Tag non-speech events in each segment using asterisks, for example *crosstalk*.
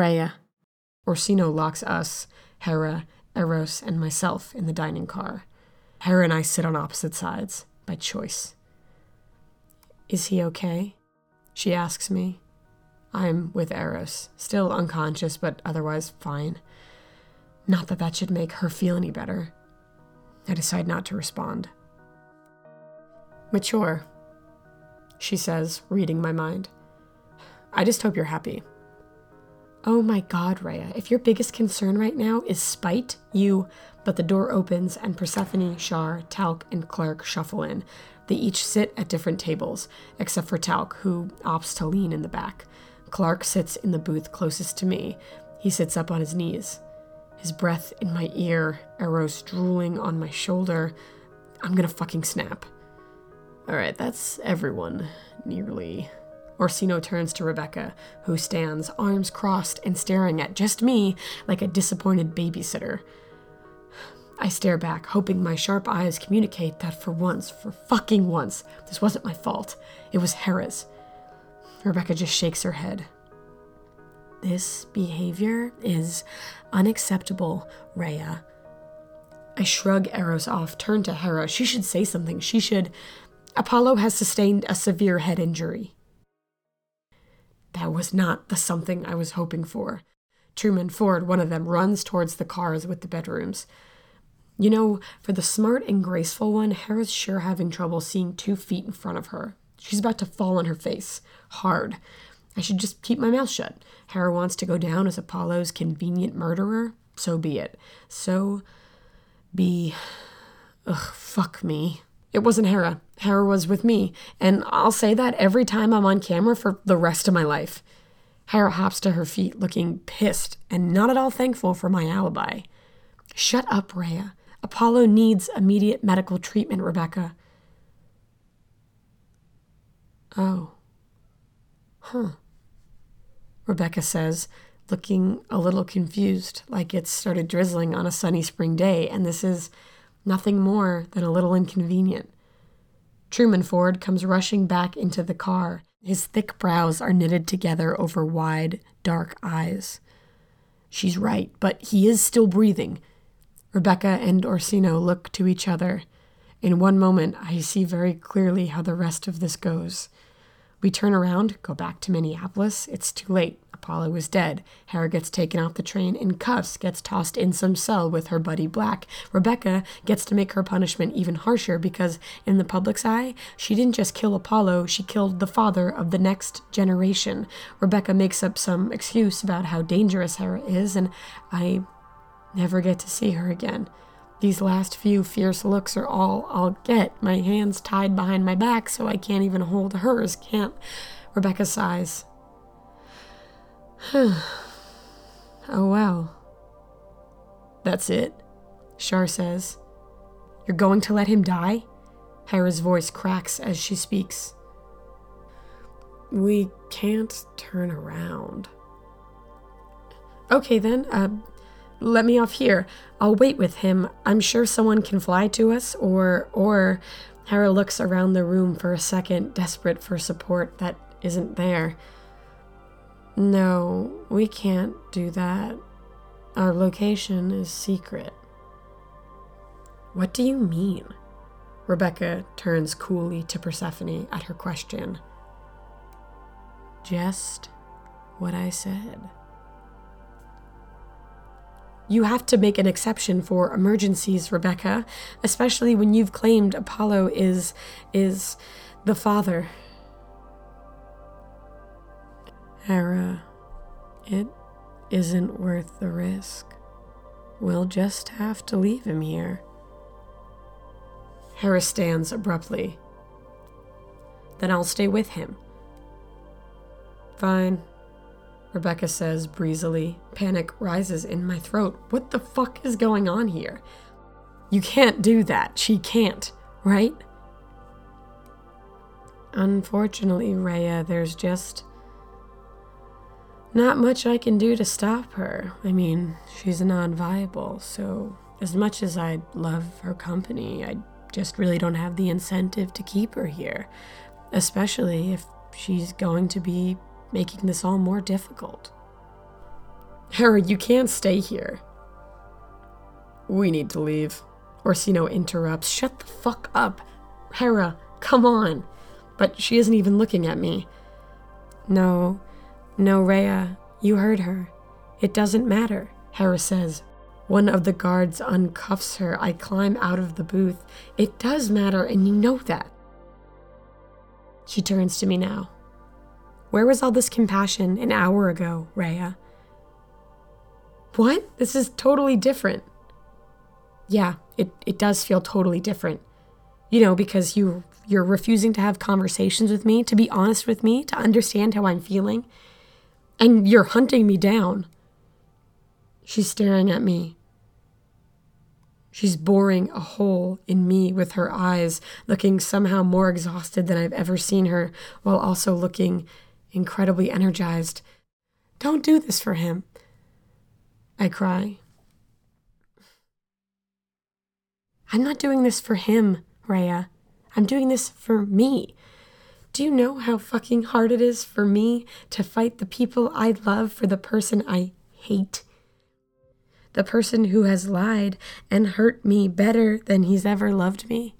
Rhea. Orsino locks us, Hera, Eros, and myself in the dining car. Hera and I sit on opposite sides, by choice. Is he okay? She asks me. I'm with Eros, still unconscious, but otherwise fine. Not that that should make her feel any better. I decide not to respond. Mature, she says, reading my mind. I just hope you're happy. Oh my god, Rhea, if your biggest concern right now is spite, you. But the door opens and Persephone, Shar, Talc, and Clark shuffle in. They each sit at different tables, except for Talc, who opts to lean in the back. Clark sits in the booth closest to me. He sits up on his knees. His breath in my ear, Eros drooling on my shoulder. I'm gonna fucking snap. Alright, that's everyone, nearly. Orsino turns to Rebecca, who stands, arms crossed and staring at just me like a disappointed babysitter. I stare back, hoping my sharp eyes communicate that for once, for fucking once, this wasn't my fault. It was Hera's. Rebecca just shakes her head. This behavior is unacceptable, Rhea. I shrug Eros off, turn to Hera. She should say something. She should. Apollo has sustained a severe head injury. That was not the something I was hoping for. Truman Ford, one of them, runs towards the cars with the bedrooms. You know, for the smart and graceful one, Hera's sure having trouble seeing two feet in front of her. She's about to fall on her face. Hard. I should just keep my mouth shut. Hera wants to go down as Apollo's convenient murderer. So be it. So be. Ugh, fuck me. It wasn't Hera. Hera was with me. And I'll say that every time I'm on camera for the rest of my life. Hera hops to her feet, looking pissed and not at all thankful for my alibi. Shut up, Rhea. Apollo needs immediate medical treatment, Rebecca. Oh. Huh. Rebecca says, looking a little confused, like it's started drizzling on a sunny spring day, and this is nothing more than a little inconvenient. Truman Ford comes rushing back into the car. His thick brows are knitted together over wide, dark eyes. She's right, but he is still breathing. Rebecca and Orsino look to each other. In one moment, I see very clearly how the rest of this goes. We turn around, go back to Minneapolis. It's too late. Apollo is dead. Hera gets taken off the train in cuffs, gets tossed in some cell with her buddy Black. Rebecca gets to make her punishment even harsher because, in the public's eye, she didn't just kill Apollo, she killed the father of the next generation. Rebecca makes up some excuse about how dangerous Hera is, and I never get to see her again. These last few fierce looks are all I'll get. My hands tied behind my back so I can't even hold hers, can't. Rebecca sighs. *sighs* oh well. That's it, Shar says. You're going to let him die? Hera's voice cracks as she speaks. We can't turn around. Okay then, uh, let me off here. I'll wait with him. I'm sure someone can fly to us, or, or. Hera looks around the room for a second, desperate for support that isn't there. No, we can't do that. Our location is secret. What do you mean? Rebecca turns coolly to Persephone at her question. Just what I said. You have to make an exception for emergencies, Rebecca, especially when you've claimed Apollo is is the father. Hera, it isn't worth the risk. We'll just have to leave him here. Hera stands abruptly. Then I'll stay with him. Fine, Rebecca says breezily. Panic rises in my throat. What the fuck is going on here? You can't do that. She can't, right? Unfortunately, Rhea, there's just not much I can do to stop her. I mean, she's non viable, so as much as I'd love her company, I just really don't have the incentive to keep her here, especially if she's going to be making this all more difficult. Hera, you can't stay here. We need to leave. Orsino interrupts. Shut the fuck up. Hera, come on. But she isn't even looking at me. No, no, Rhea, you heard her. It doesn't matter, Hera says. One of the guards uncuffs her. I climb out of the booth. It does matter, and you know that. She turns to me now. Where was all this compassion an hour ago, Rhea? What? This is totally different. Yeah, it, it does feel totally different. You know, because you you're refusing to have conversations with me, to be honest with me, to understand how I'm feeling. And you're hunting me down. She's staring at me. She's boring a hole in me with her eyes, looking somehow more exhausted than I've ever seen her, while also looking incredibly energized. Don't do this for him. I cry. I'm not doing this for him, Rhea. I'm doing this for me. Do you know how fucking hard it is for me to fight the people I love for the person I hate? The person who has lied and hurt me better than he's ever loved me.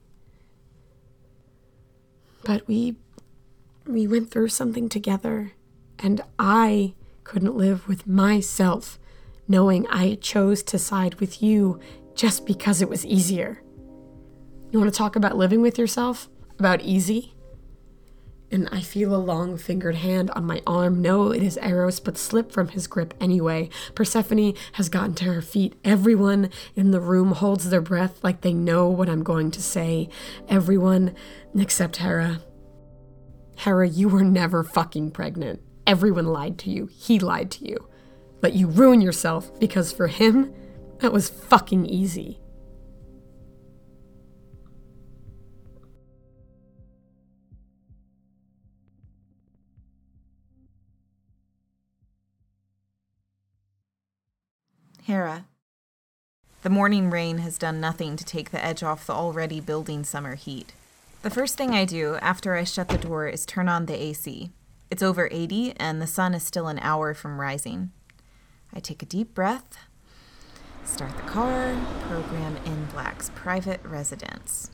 But we we went through something together and I couldn't live with myself knowing I chose to side with you just because it was easier. You want to talk about living with yourself? About easy? And I feel a long fingered hand on my arm. No, it is Eros, but slip from his grip anyway. Persephone has gotten to her feet. Everyone in the room holds their breath like they know what I'm going to say. Everyone except Hera. Hera, you were never fucking pregnant. Everyone lied to you. He lied to you. Let you ruin yourself because for him, that was fucking easy. Hera. The morning rain has done nothing to take the edge off the already building summer heat. The first thing I do after I shut the door is turn on the AC. It's over 80 and the sun is still an hour from rising. I take a deep breath, start the car, program in Black's private residence.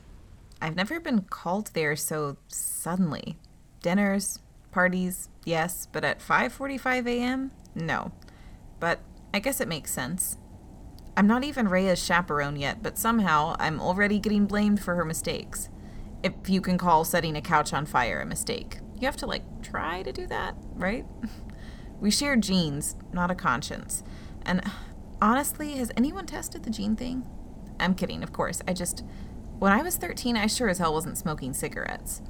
I've never been called there so suddenly. Dinners, parties, yes, but at 5:45 a.m. No. But I guess it makes sense. I'm not even Rhea's chaperone yet, but somehow I'm already getting blamed for her mistakes. If you can call setting a couch on fire a mistake, you have to, like, try to do that, right? *laughs* we share genes, not a conscience. And honestly, has anyone tested the gene thing? I'm kidding, of course. I just. When I was 13, I sure as hell wasn't smoking cigarettes.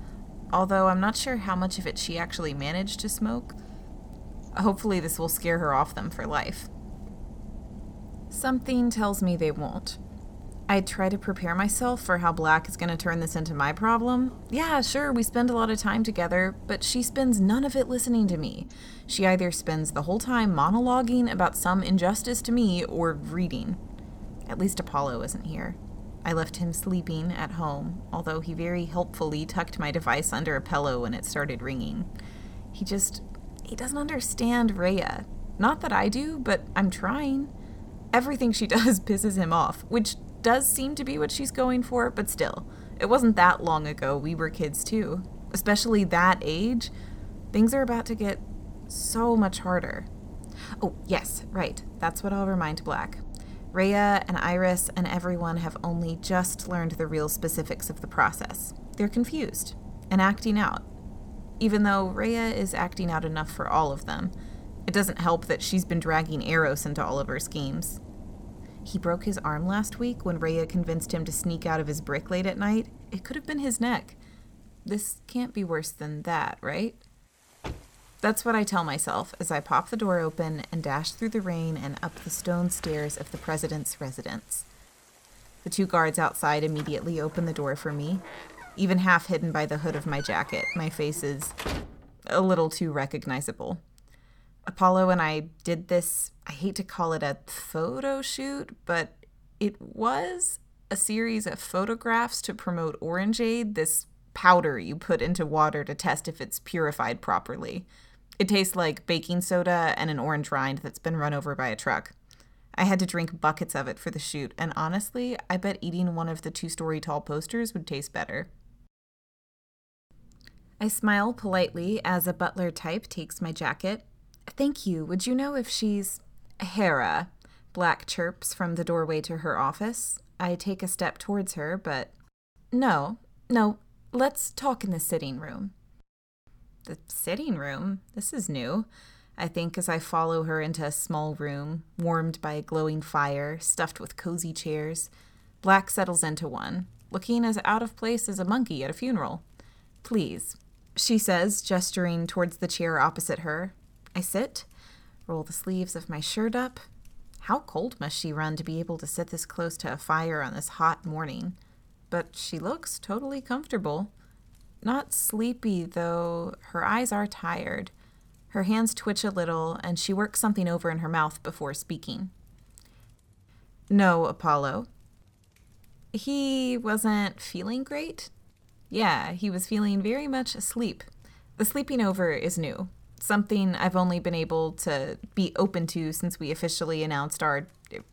Although I'm not sure how much of it she actually managed to smoke. Hopefully, this will scare her off them for life. Something tells me they won't. I try to prepare myself for how Black is going to turn this into my problem. Yeah, sure, we spend a lot of time together, but she spends none of it listening to me. She either spends the whole time monologuing about some injustice to me or reading. At least Apollo isn't here. I left him sleeping at home, although he very helpfully tucked my device under a pillow when it started ringing. He just. he doesn't understand Rhea. Not that I do, but I'm trying. Everything she *laughs* does pisses him off, which does seem to be what she's going for, but still, it wasn't that long ago we were kids too. Especially that age. Things are about to get so much harder. Oh, yes, right. That's what I'll remind Black. Rhea and Iris and everyone have only just learned the real specifics of the process. They're confused and acting out. Even though Rhea is acting out enough for all of them, it doesn't help that she's been dragging Eros into all of her schemes. He broke his arm last week when Rhea convinced him to sneak out of his brick late at night. It could have been his neck. This can't be worse than that, right? That's what I tell myself as I pop the door open and dash through the rain and up the stone stairs of the president's residence. The two guards outside immediately open the door for me. Even half hidden by the hood of my jacket, my face is a little too recognizable. Apollo and I did this, I hate to call it a photo shoot, but it was a series of photographs to promote Orangeade, this powder you put into water to test if it's purified properly. It tastes like baking soda and an orange rind that's been run over by a truck. I had to drink buckets of it for the shoot, and honestly, I bet eating one of the two story tall posters would taste better. I smile politely as a butler type takes my jacket. Thank you. Would you know if she's. Hera? Black chirps from the doorway to her office. I take a step towards her, but. No, no, let's talk in the sitting room. The sitting room? This is new. I think as I follow her into a small room, warmed by a glowing fire, stuffed with cozy chairs. Black settles into one, looking as out of place as a monkey at a funeral. Please, she says, gesturing towards the chair opposite her. I sit, roll the sleeves of my shirt up. How cold must she run to be able to sit this close to a fire on this hot morning? But she looks totally comfortable. Not sleepy, though her eyes are tired. Her hands twitch a little, and she works something over in her mouth before speaking. No, Apollo. He wasn't feeling great? Yeah, he was feeling very much asleep. The sleeping over is new, something I've only been able to be open to since we officially announced our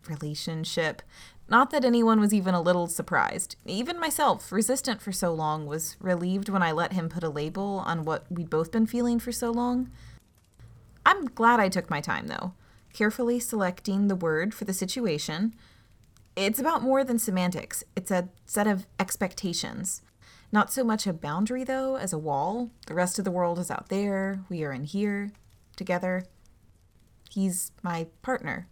relationship. Not that anyone was even a little surprised. Even myself, resistant for so long, was relieved when I let him put a label on what we'd both been feeling for so long. I'm glad I took my time, though, carefully selecting the word for the situation. It's about more than semantics, it's a set of expectations. Not so much a boundary, though, as a wall. The rest of the world is out there. We are in here, together. He's my partner.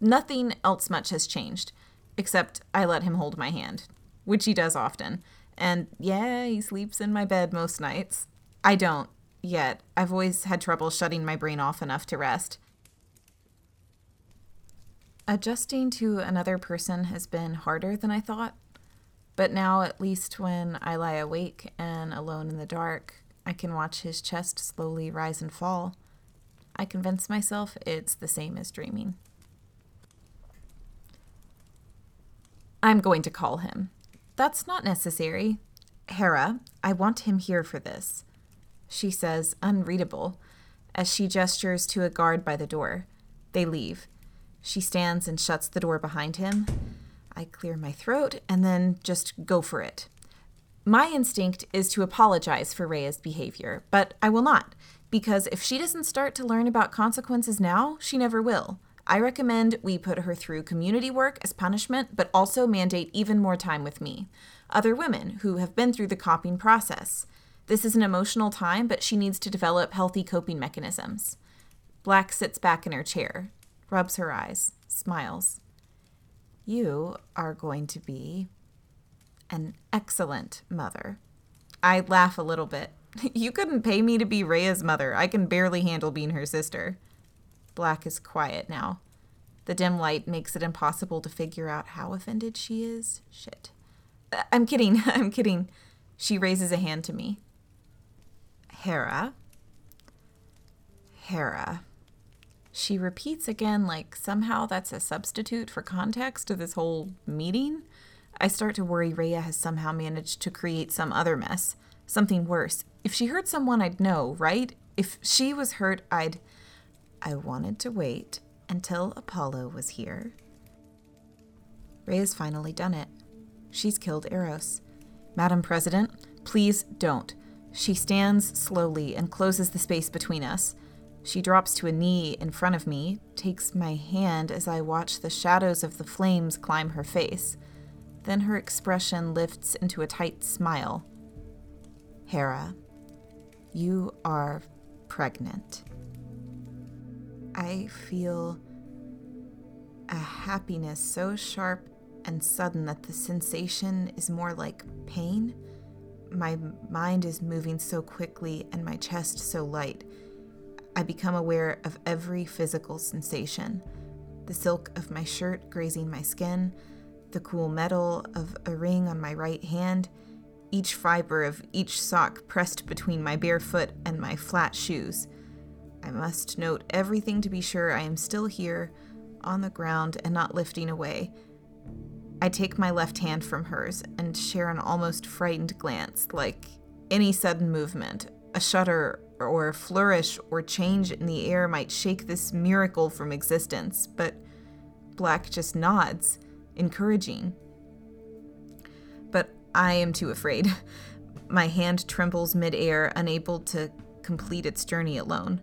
Nothing else much has changed, except I let him hold my hand, which he does often. And yeah, he sleeps in my bed most nights. I don't, yet. I've always had trouble shutting my brain off enough to rest. Adjusting to another person has been harder than I thought. But now, at least when I lie awake and alone in the dark, I can watch his chest slowly rise and fall. I convince myself it's the same as dreaming. I'm going to call him. That's not necessary. Hera, I want him here for this. She says, unreadable, as she gestures to a guard by the door. They leave. She stands and shuts the door behind him. I clear my throat and then just go for it. My instinct is to apologize for Rhea's behavior, but I will not, because if she doesn't start to learn about consequences now, she never will. I recommend we put her through community work as punishment, but also mandate even more time with me. Other women who have been through the coping process. This is an emotional time, but she needs to develop healthy coping mechanisms. Black sits back in her chair, rubs her eyes, smiles. You are going to be an excellent mother. I laugh a little bit. *laughs* You couldn't pay me to be Rhea's mother. I can barely handle being her sister. Black is quiet now. The dim light makes it impossible to figure out how offended she is. Shit. Uh, I'm kidding. *laughs* I'm kidding. She raises a hand to me. Hera. Hera. She repeats again, like somehow that's a substitute for context to this whole meeting. I start to worry Rhea has somehow managed to create some other mess, something worse. If she hurt someone, I'd know, right? If she was hurt, I'd. I wanted to wait until Apollo was here. Rhea's finally done it. She's killed Eros. Madam President, please don't. She stands slowly and closes the space between us. She drops to a knee in front of me, takes my hand as I watch the shadows of the flames climb her face. Then her expression lifts into a tight smile. Hera, you are pregnant. I feel a happiness so sharp and sudden that the sensation is more like pain. My mind is moving so quickly and my chest so light. I become aware of every physical sensation the silk of my shirt grazing my skin, the cool metal of a ring on my right hand, each fiber of each sock pressed between my bare foot and my flat shoes. I must note everything to be sure I am still here, on the ground, and not lifting away. I take my left hand from hers and share an almost frightened glance, like any sudden movement, a shudder or flourish or change in the air might shake this miracle from existence, but Black just nods, encouraging. But I am too afraid. *laughs* My hand trembles midair, unable to complete its journey alone.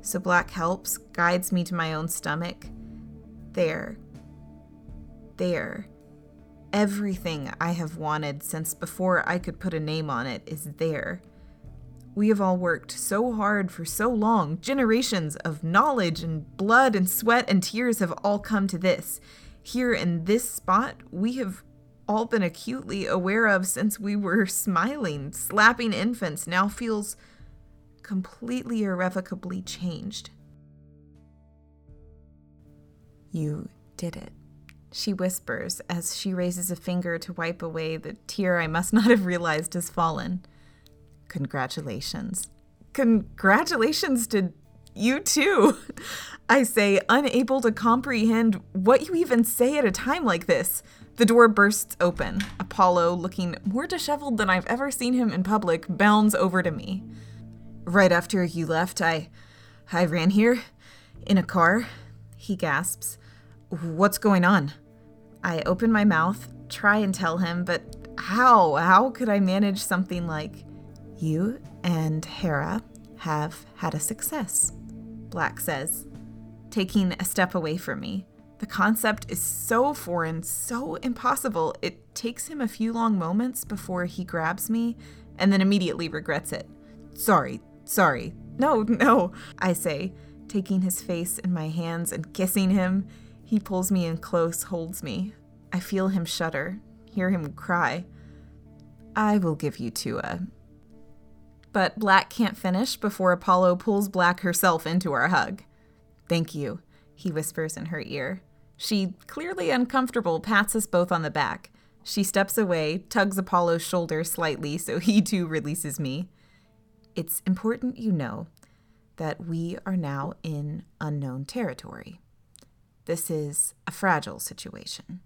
So Black helps, guides me to my own stomach. There. There. Everything I have wanted since before I could put a name on it is there. We have all worked so hard for so long. Generations of knowledge and blood and sweat and tears have all come to this. Here in this spot, we have all been acutely aware of since we were smiling. Slapping infants now feels completely irrevocably changed. You did it she whispers as she raises a finger to wipe away the tear I must not have realized has fallen. Congratulations. Congratulations to you too. *laughs* I say, unable to comprehend what you even say at a time like this. The door bursts open. Apollo, looking more disheveled than I've ever seen him in public, bounds over to me. Right after you left, I I ran here in a car. He gasps. What's going on? I open my mouth, try and tell him, but how? How could I manage something like, You and Hera have had a success? Black says, taking a step away from me. The concept is so foreign, so impossible, it takes him a few long moments before he grabs me and then immediately regrets it. Sorry, sorry. No, *laughs* no, I say, taking his face in my hands and kissing him. He pulls me in close, holds me. I feel him shudder, hear him cry. I will give you Tua. But Black can't finish before Apollo pulls Black herself into our hug. Thank you, he whispers in her ear. She, clearly uncomfortable, pats us both on the back. She steps away, tugs Apollo's shoulder slightly so he too releases me. It's important you know that we are now in unknown territory. This is a fragile situation.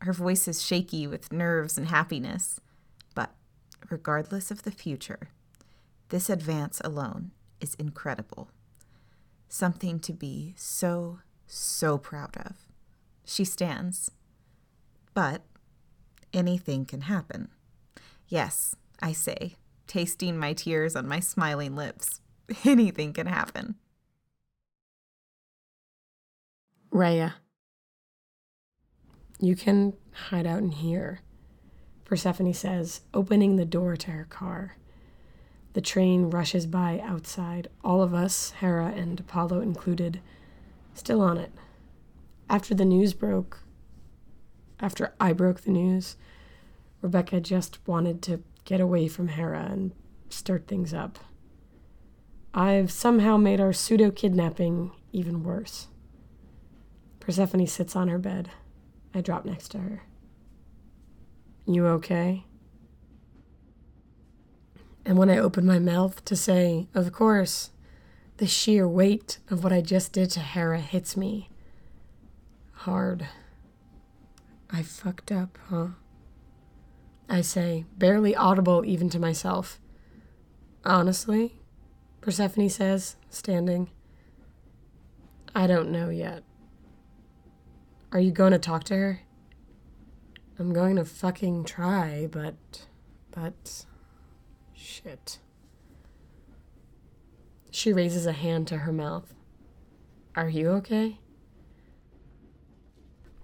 Her voice is shaky with nerves and happiness. But regardless of the future, this advance alone is incredible. Something to be so, so proud of. She stands. But anything can happen. Yes, I say, tasting my tears on my smiling lips. *laughs* Anything can happen. Rhea. You can hide out in here, Persephone says, opening the door to her car. The train rushes by outside, all of us, Hera and Apollo included, still on it. After the news broke, after I broke the news, Rebecca just wanted to get away from Hera and start things up. I've somehow made our pseudo kidnapping even worse. Persephone sits on her bed. I drop next to her. You okay? And when I open my mouth to say, Of course, the sheer weight of what I just did to Hera hits me hard. I fucked up, huh? I say, barely audible even to myself. Honestly, Persephone says, standing. I don't know yet. Are you going to talk to her? I'm going to fucking try, but. But. Shit. She raises a hand to her mouth. Are you okay?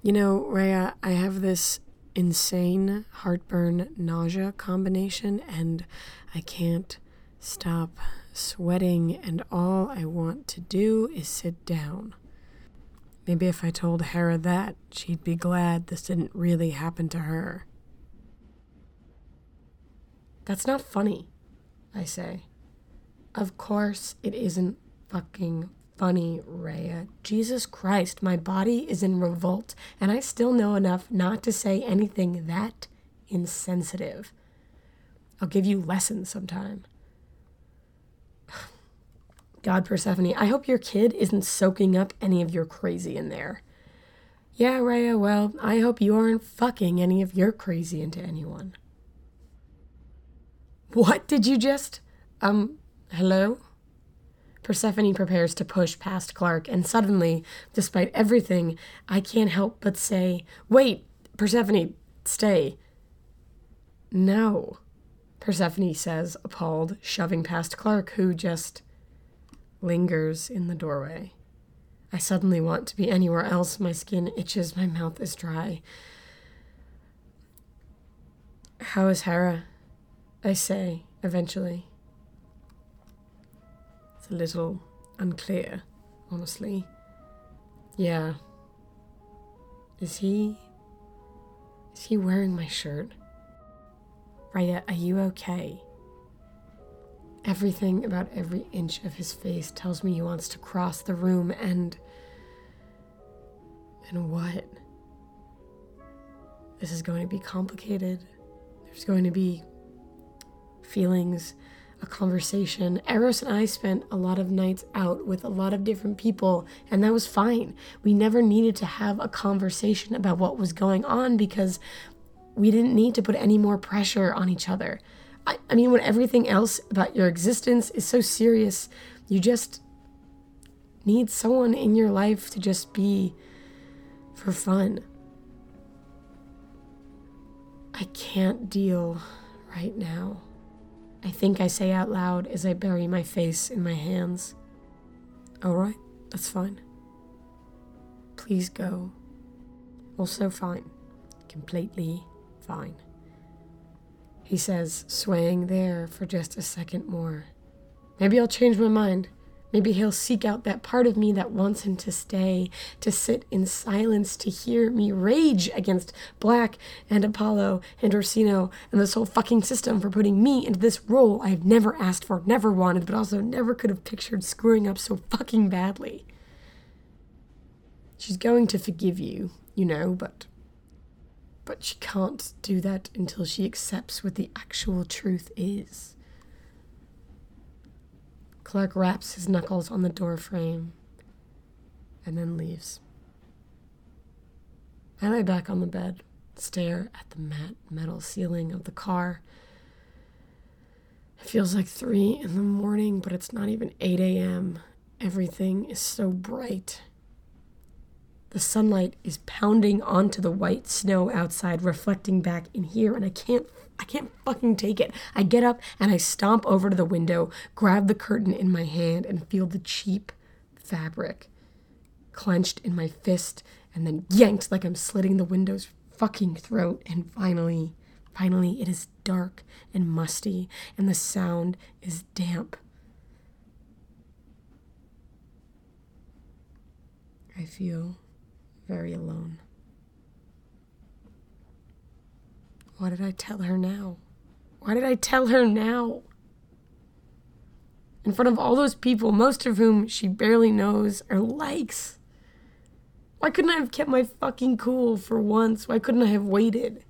You know, Raya, I have this insane heartburn nausea combination, and I can't stop sweating, and all I want to do is sit down. Maybe if I told Hera that, she'd be glad this didn't really happen to her. That's not funny, I say. Of course it isn't fucking funny, Raya. Jesus Christ, my body is in revolt, and I still know enough not to say anything that insensitive. I'll give you lessons sometime. *sighs* God, Persephone, I hope your kid isn't soaking up any of your crazy in there. Yeah, Raya, well, I hope you aren't fucking any of your crazy into anyone. What did you just. Um, hello? Persephone prepares to push past Clark, and suddenly, despite everything, I can't help but say, Wait, Persephone, stay. No, Persephone says, appalled, shoving past Clark, who just lingers in the doorway. I suddenly want to be anywhere else. My skin itches, my mouth is dry. How is Hera? I say, eventually. It's a little unclear, honestly. Yeah. Is he. Is he wearing my shirt? Raya, are you okay? Everything about every inch of his face tells me he wants to cross the room and. And what? This is going to be complicated. There's going to be feelings, a conversation. Eros and I spent a lot of nights out with a lot of different people, and that was fine. We never needed to have a conversation about what was going on because we didn't need to put any more pressure on each other. I, I mean, when everything else about your existence is so serious, you just need someone in your life to just be for fun. I can't deal right now. I think I say out loud as I bury my face in my hands. All right, that's fine. Please go. Also fine. Completely fine. He says, swaying there for just a second more. Maybe I'll change my mind. Maybe he'll seek out that part of me that wants him to stay, to sit in silence, to hear me rage against Black and Apollo and Orsino and this whole fucking system for putting me into this role I've never asked for, never wanted, but also never could have pictured screwing up so fucking badly. She's going to forgive you, you know, but but she can't do that until she accepts what the actual truth is. Clark raps his knuckles on the door frame and then leaves. I lay back on the bed, stare at the matte metal ceiling of the car. It feels like 3 in the morning, but it's not even 8 a.m. Everything is so bright the sunlight is pounding onto the white snow outside, reflecting back in here, and I can't I can't fucking take it. I get up and I stomp over to the window, grab the curtain in my hand, and feel the cheap fabric clenched in my fist and then yanked like I'm slitting the window's fucking throat. And finally, finally, it is dark and musty, and the sound is damp. I feel very alone. What did I tell her now? Why did I tell her now? In front of all those people, most of whom she barely knows or likes. Why couldn't I have kept my fucking cool for once? Why couldn't I have waited?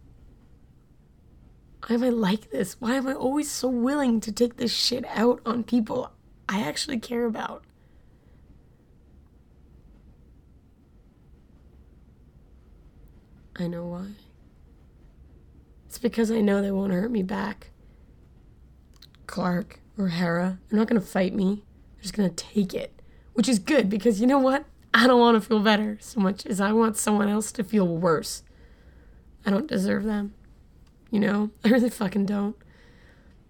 Why am I like this? Why am I always so willing to take this shit out on people I actually care about? I know why. It's because I know they won't hurt me back. Clark or Hera, they're not gonna fight me. They're just gonna take it. Which is good because you know what? I don't want to feel better so much as I want someone else to feel worse. I don't deserve them. You know? *laughs* I really fucking don't.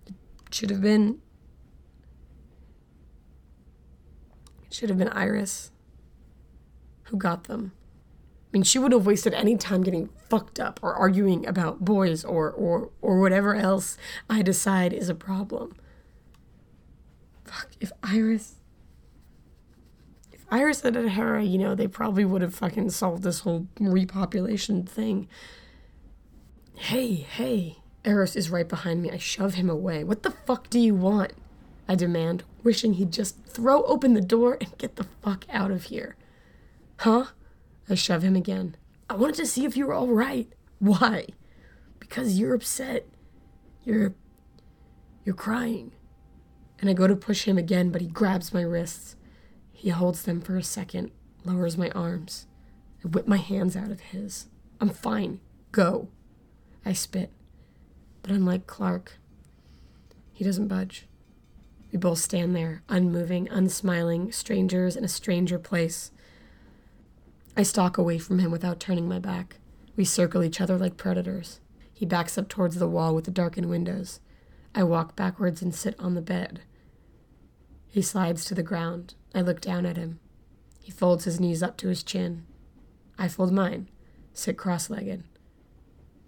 It should have been. It should have been Iris who got them. I mean, she would have wasted any time getting fucked up or arguing about boys or, or, or whatever else I decide is a problem. Fuck, if Iris. If Iris and Hera, you know, they probably would have fucking solved this whole repopulation thing. Hey, hey. Eros is right behind me. I shove him away. What the fuck do you want? I demand, wishing he'd just throw open the door and get the fuck out of here. Huh? I shove him again. I wanted to see if you were all right. Why? Because you're upset. You're. You're crying. And I go to push him again, but he grabs my wrists. He holds them for a second, lowers my arms. I whip my hands out of his. I'm fine. Go. I spit. But unlike Clark, he doesn't budge. We both stand there, unmoving, unsmiling, strangers in a stranger place. I stalk away from him without turning my back. We circle each other like predators. He backs up towards the wall with the darkened windows. I walk backwards and sit on the bed. He slides to the ground. I look down at him. He folds his knees up to his chin. I fold mine, sit cross legged.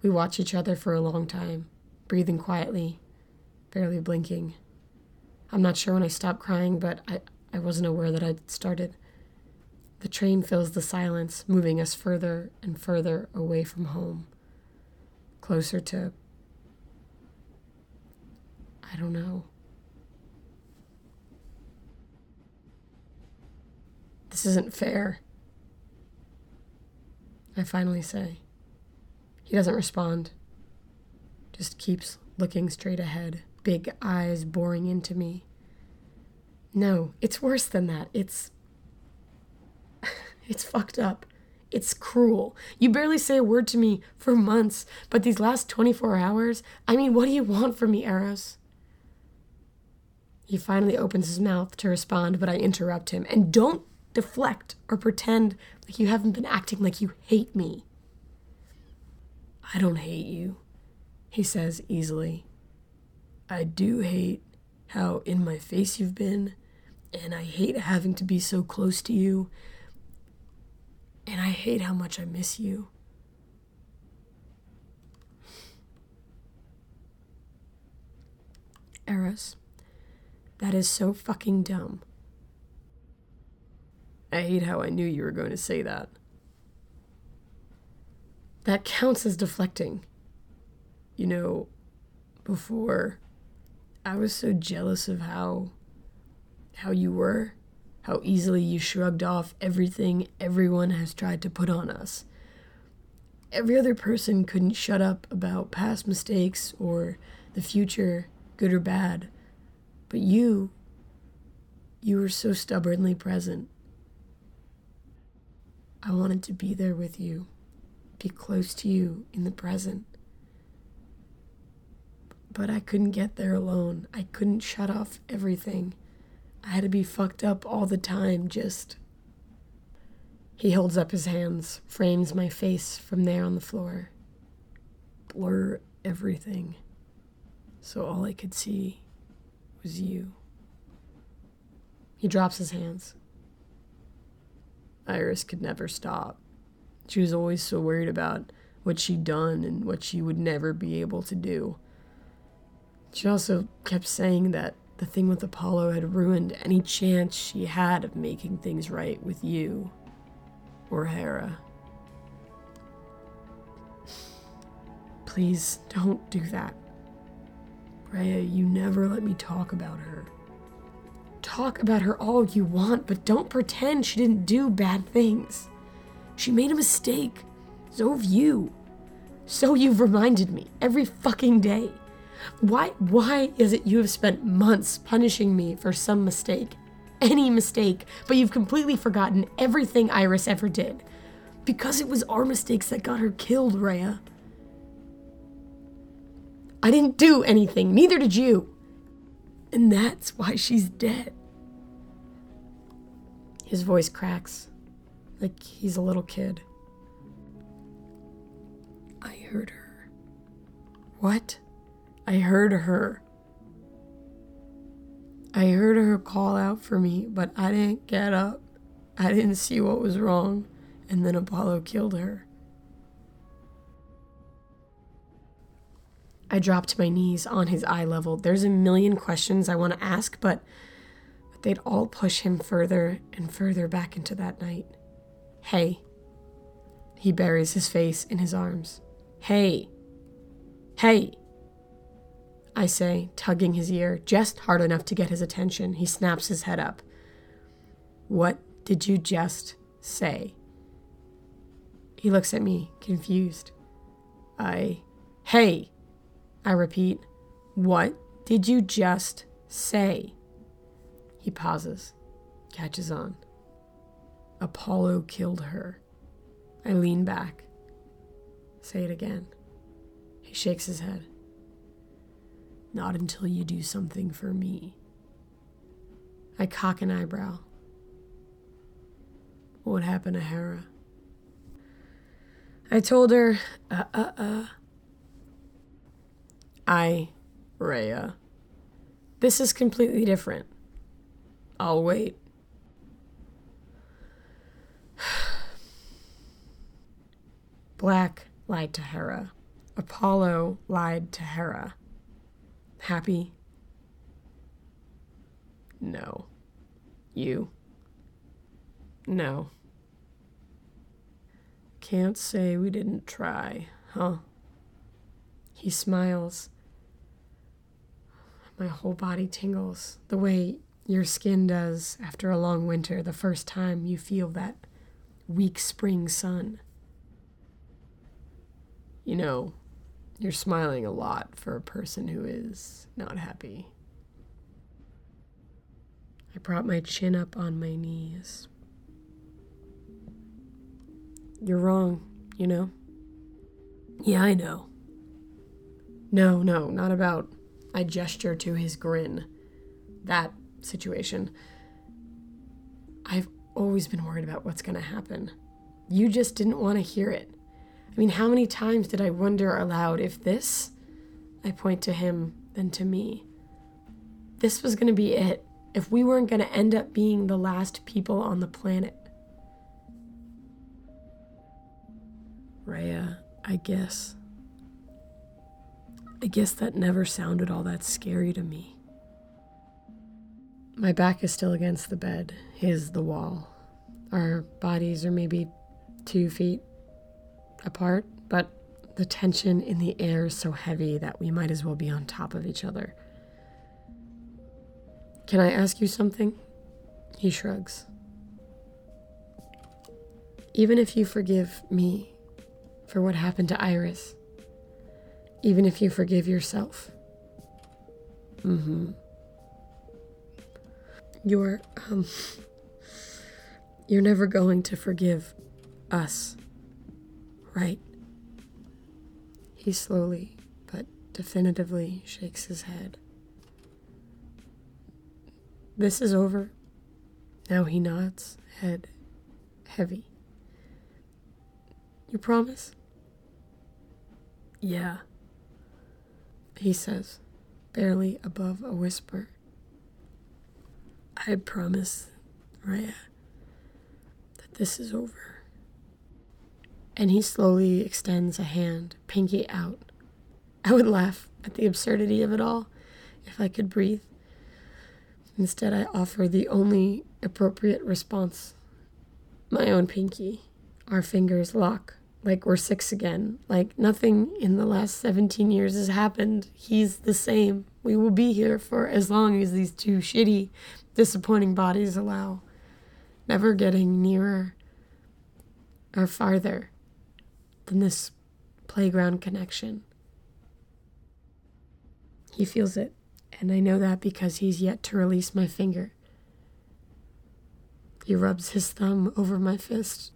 We watch each other for a long time, breathing quietly, barely blinking. I'm not sure when I stopped crying, but I, I wasn't aware that I'd started. The train fills the silence, moving us further and further away from home, closer to. I don't know. This isn't fair. I finally say. He doesn't respond, just keeps looking straight ahead, big eyes boring into me. No, it's worse than that. It's. It's fucked up. It's cruel. You barely say a word to me for months, but these last 24 hours, I mean, what do you want from me, Eros? He finally opens his mouth to respond, but I interrupt him. And don't deflect or pretend like you haven't been acting like you hate me. I don't hate you, he says easily. I do hate how in my face you've been, and I hate having to be so close to you, and I hate how much I miss you. Eros, that is so fucking dumb. I hate how I knew you were going to say that. That counts as deflecting. You know, before I was so jealous of how how you were, how easily you shrugged off everything everyone has tried to put on us. Every other person couldn't shut up about past mistakes or the future, good or bad. But you, you were so stubbornly present. I wanted to be there with you, be close to you in the present. But I couldn't get there alone. I couldn't shut off everything. I had to be fucked up all the time, just. He holds up his hands, frames my face from there on the floor. Blur everything. So all I could see was you. He drops his hands. Iris could never stop. She was always so worried about what she'd done and what she would never be able to do. She also kept saying that the thing with Apollo had ruined any chance she had of making things right with you or Hera. Please don't do that. Rhea, you never let me talk about her. Talk about her all you want, but don't pretend she didn't do bad things. She made a mistake. So have you. So you've reminded me every fucking day. Why why is it you have spent months punishing me for some mistake? Any mistake, but you've completely forgotten everything Iris ever did. Because it was our mistakes that got her killed, Rhea. I didn't do anything, neither did you. And that's why she's dead. His voice cracks, like he's a little kid. I heard her. What? I heard her. I heard her call out for me, but I didn't get up. I didn't see what was wrong, and then Apollo killed her. I dropped my knees on his eye level. There's a million questions I want to ask, but, but they'd all push him further and further back into that night. Hey. He buries his face in his arms. Hey. Hey. I say, tugging his ear just hard enough to get his attention. He snaps his head up. What did you just say? He looks at me, confused. I. Hey! I repeat, What did you just say? He pauses, catches on. Apollo killed her. I lean back. Say it again. He shakes his head. Not until you do something for me. I cock an eyebrow. What happened to Hera? I told her, uh, uh, uh. I, Rhea. This is completely different. I'll wait. *sighs* Black lied to Hera. Apollo lied to Hera. Happy? No. You? No. Can't say we didn't try, huh? He smiles. My whole body tingles the way your skin does after a long winter, the first time you feel that weak spring sun. You know, you're smiling a lot for a person who is not happy. I brought my chin up on my knees. You're wrong, you know? Yeah, I know. No, no, not about. I gesture to his grin. That situation. I've always been worried about what's going to happen. You just didn't want to hear it. I mean, how many times did I wonder aloud if this, I point to him, then to me, this was going to be it, if we weren't going to end up being the last people on the planet? Rhea, I guess. I guess that never sounded all that scary to me. My back is still against the bed, his the wall. Our bodies are maybe two feet apart, but the tension in the air is so heavy that we might as well be on top of each other. Can I ask you something? He shrugs. Even if you forgive me for what happened to Iris, even if you forgive yourself, mm-hmm. You're, um, *laughs* you're never going to forgive us right? He slowly but definitively shakes his head. This is over. Now he nods, head heavy. You promise? Yeah. He says, barely above a whisper. I promise, Rhea, that this is over and he slowly extends a hand, pinky out. I would laugh at the absurdity of it all if I could breathe. Instead, I offer the only appropriate response my own pinky. Our fingers lock like we're six again, like nothing in the last 17 years has happened. He's the same. We will be here for as long as these two shitty, disappointing bodies allow. Never getting nearer or farther than this playground connection. He feels it, and I know that because he's yet to release my finger. He rubs his thumb over my fist.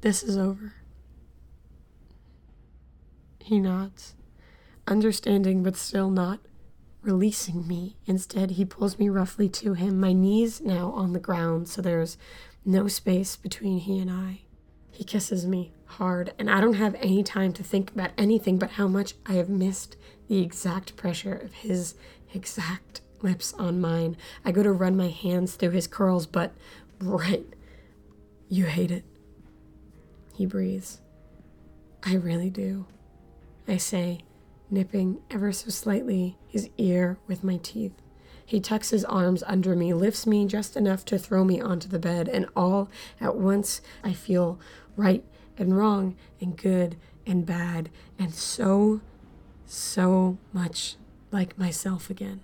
This is over. He nods, understanding but still not releasing me. Instead, he pulls me roughly to him, my knees now on the ground, so there's no space between he and I. He kisses me hard, and I don't have any time to think about anything but how much I have missed the exact pressure of his exact lips on mine. I go to run my hands through his curls, but right, you hate it. He breathes. I really do. I say, nipping ever so slightly his ear with my teeth. He tucks his arms under me, lifts me just enough to throw me onto the bed, and all at once I feel right and wrong and good and bad and so, so much like myself again.